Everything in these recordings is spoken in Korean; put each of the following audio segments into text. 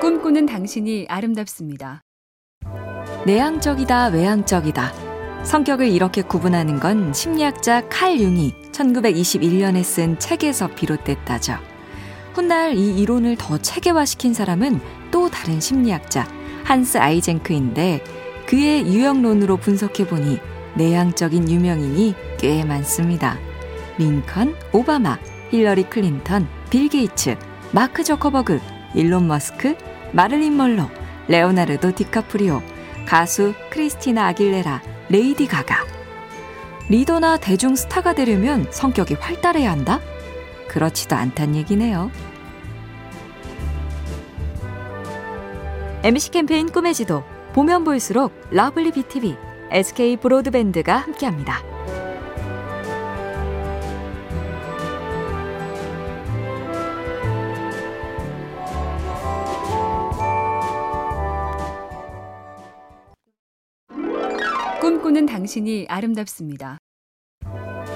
꿈꾸는 당신이 아름답습니다. 내향적이다, 외향적이다. 성격을 이렇게 구분하는 건 심리학자 칼 융이 1921년에 쓴 책에서 비롯됐다죠. 훗날 이 이론을 더 체계화시킨 사람은 또 다른 심리학자 한스 아이젠크인데 그의 유형론으로 분석해보니 내향적인 유명인이 꽤 많습니다. 링컨, 오바마, 힐러리 클린턴, 빌 게이츠, 마크 저커버그, 일론 머스크, 마릴린 먼로, 레오나르도 디카프리오, 가수 크리스티나 아길레라, 레이디 가가. 리더나 대중 스타가 되려면 성격이 활달해야 한다? 그렇지도 않단 얘기네요. MC 캠페인 꿈의 지도 보면 볼수록 lovely BTV, SK 브로드밴드가 함께합니다. 꿈꾸는 당신이 아름답습니다.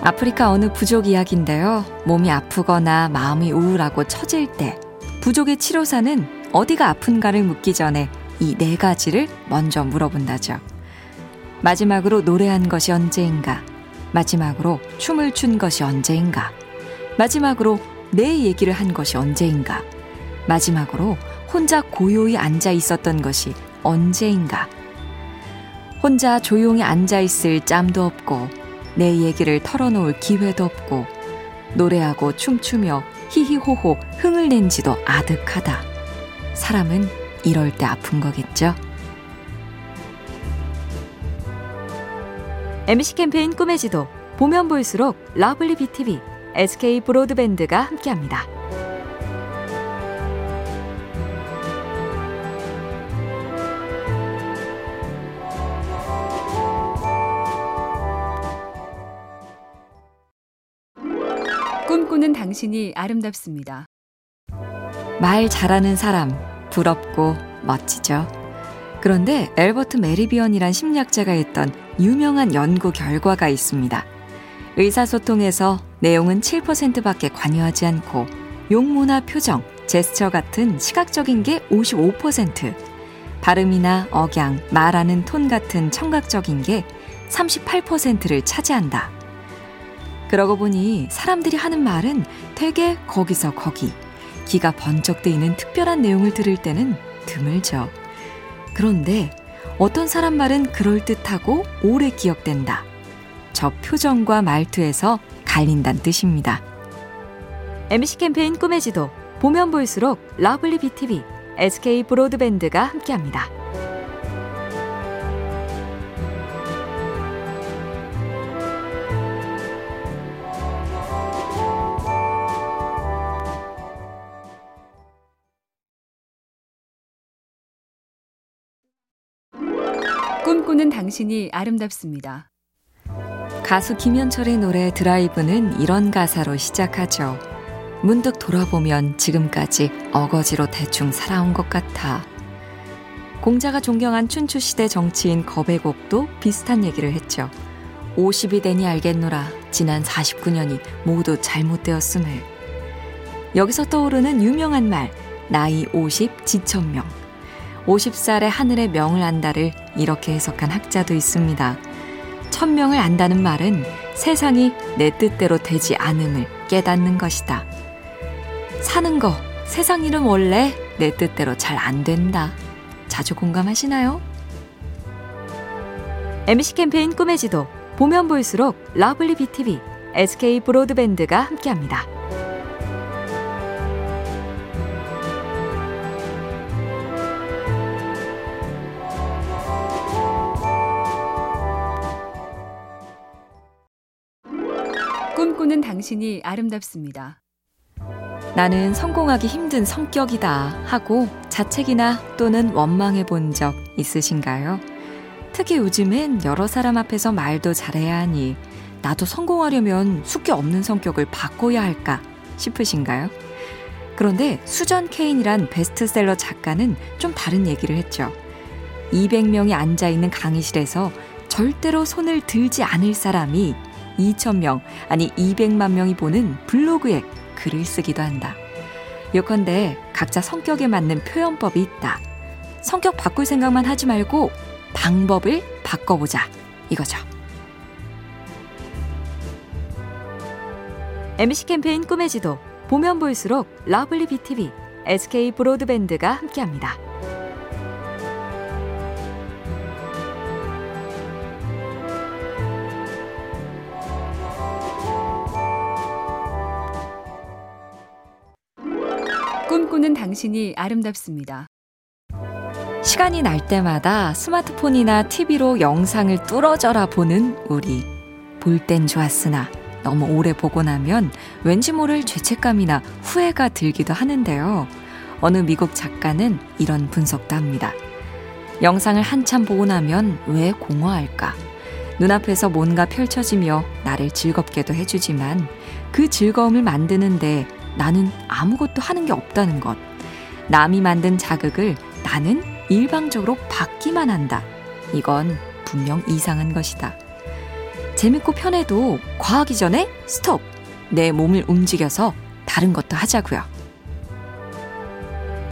아프리카 어느 부족 이야기인데요. 몸이 아프거나 마음이 우울하고 처질 때 부족의 치료사는 어디가 아픈가를 묻기 전에 이 네 가지를 먼저 물어본다죠. 마지막으로 노래한 것이 언제인가? 마지막으로 춤을 춘 것이 언제인가? 마지막으로 내 얘기를 한 것이 언제인가? 마지막으로 혼자 고요히 앉아 있었던 것이 언제인가? 혼자 조용히 앉아 있을 짬도 없고 내 얘기를 털어놓을 기회도 없고 노래하고 춤추며 히히호호 흥을 낸 지도 아득하다. 사람은 이럴 때 아픈 거겠죠? MBC 캠페인 꿈의 지도 보면 볼수록 lovely BTV, SK 브로드밴드가 함께합니다. 꿈꾸는 당신이 아름답습니다. 말 잘하는 사람 부럽고 멋지죠. 그런데 엘버트 메리비언이란 심리학자가 했던 유명한 연구 결과가 있습니다. 의사소통에서 내용은 7%밖에 관여하지 않고 용모나 표정, 제스처 같은 시각적인 게 55%, 발음이나 억양, 말하는 톤 같은 청각적인 게 38%를 차지한다. 그러고 보니 사람들이 하는 말은 되게 거기서 거기, 귀가 번쩍 뜨이는 특별한 내용을 들을 때는 드물죠. 그런데 어떤 사람 말은 그럴듯하고 오래 기억된다. 저 표정과 말투에서 갈린다는 뜻입니다. MBC 캠페인 꿈의 지도 보면 볼수록 lovely BTV, SK 브로드밴드가 함께합니다. 꿈꾸는 당신이 아름답습니다. 가수 김현철의 노래 드라이브는 이런 가사로 시작하죠. 문득 돌아보면 지금까지 어거지로 대충 살아온 것 같아. 공자가 존경한 춘추시대 정치인 거배곡도 비슷한 얘기를 했죠. 50이 되니 알겠노라. 지난 49년이 모두 잘못되었음을. 여기서 떠오르는 유명한 말, 나이 50 지천명. 50살에 하늘의 명을 안다를 이렇게 해석한 학자도 있습니다. 천명을 안다는 말은 세상이 내 뜻대로 되지 않음을 깨닫는 것이다. 사는 거, 세상 일은 원래 내 뜻대로 잘 안 된다. 자주 공감하시나요? MBC 캠페인 꿈의 지도, 보면 볼수록 lovely BTV, SK 브로드밴드가 함께합니다. 꿈꾸는 당신이 아름답습니다. 나는 성공하기 힘든 성격이다 하고 자책이나 또는 원망해 본 적 있으신가요? 특히 요즘엔 여러 사람 앞에서 말도 잘해야 하니 나도 성공하려면 숙기 없는 성격을 바꿔야 할까 싶으신가요? 그런데 수전 케인이란 베스트셀러 작가는 좀 다른 얘기를 했죠. 200명이 앉아있는 강의실에서 절대로 손을 들지 않을 사람이 2,000명, 아니 200만 명이 보는 블로그에 글을 쓰기도 한다. 요컨대 각자 성격에 맞는 표현법이 있다. 성격 바꿀 생각만 하지 말고 방법을 바꿔보자. 이거죠. MBC 캠페인 꿈의 지도 보면 볼수록 lovely BTV, SK 브로드밴드가 함께합니다. 당신이 아름답습니다. 시간이 날 때마다 스마트폰이나 TV로 영상을 뚫어져라 보는 우리. 볼 땐 좋았으나 너무 오래 보고 나면 왠지 모를 죄책감이나 후회가 들기도 하는데요. 어느 미국 작가는 이런 분석도 합니다. 영상을 한참 보고 나면 왜 공허할까? 눈앞에서 뭔가 펼쳐지며 나를 즐겁게도 해주지만 그 즐거움을 만드는데 나는 아무것도 하는 게 없다는 것. 남이 만든 자극을 나는 일방적으로 받기만 한다. 이건 분명 이상한 것이다. 재밌고 편해도 과하기 전에 스톱! 내 몸을 움직여서 다른 것도 하자고요.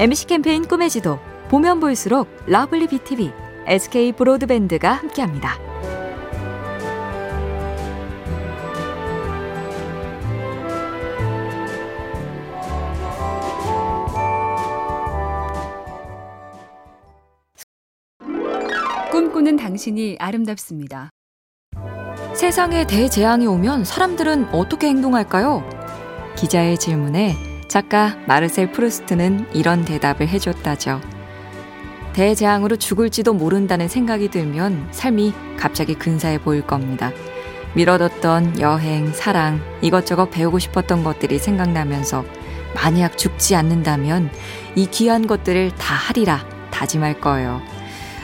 MBC 캠페인 꿈의 지도 보면 볼수록 lovely BTV, SK 브로드밴드가 함께합니다. 꿈꾸는 당신이 아름답습니다. 세상에 대재앙이 오면 사람들은 어떻게 행동할까요? 기자의 질문에 작가 마르셀 프루스트는 이런 대답을 해줬다죠. 대재앙으로 죽을지도 모른다는 생각이 들면 삶이 갑자기 근사해 보일 겁니다. 미뤄뒀던 여행, 사랑, 이것저것 배우고 싶었던 것들이 생각나면서 만약 죽지 않는다면 이 귀한 것들을 다 하리라 다짐할 거예요.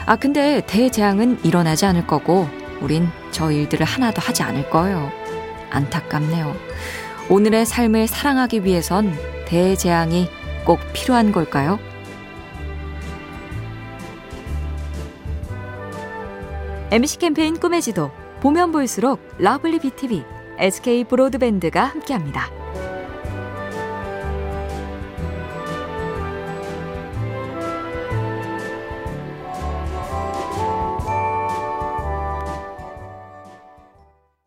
아, 근데 대재앙은 일어나지 않을 거고, 우린 저 일들을 하나도 하지 않을 거예요. 안타깝네요. 오늘의 삶을 사랑하기 위해선 대재앙이 꼭 필요한 걸까요? MBC 캠페인 꿈의 지도 보면 볼수록 lovely BTV, SK 브로드밴드가 함께합니다.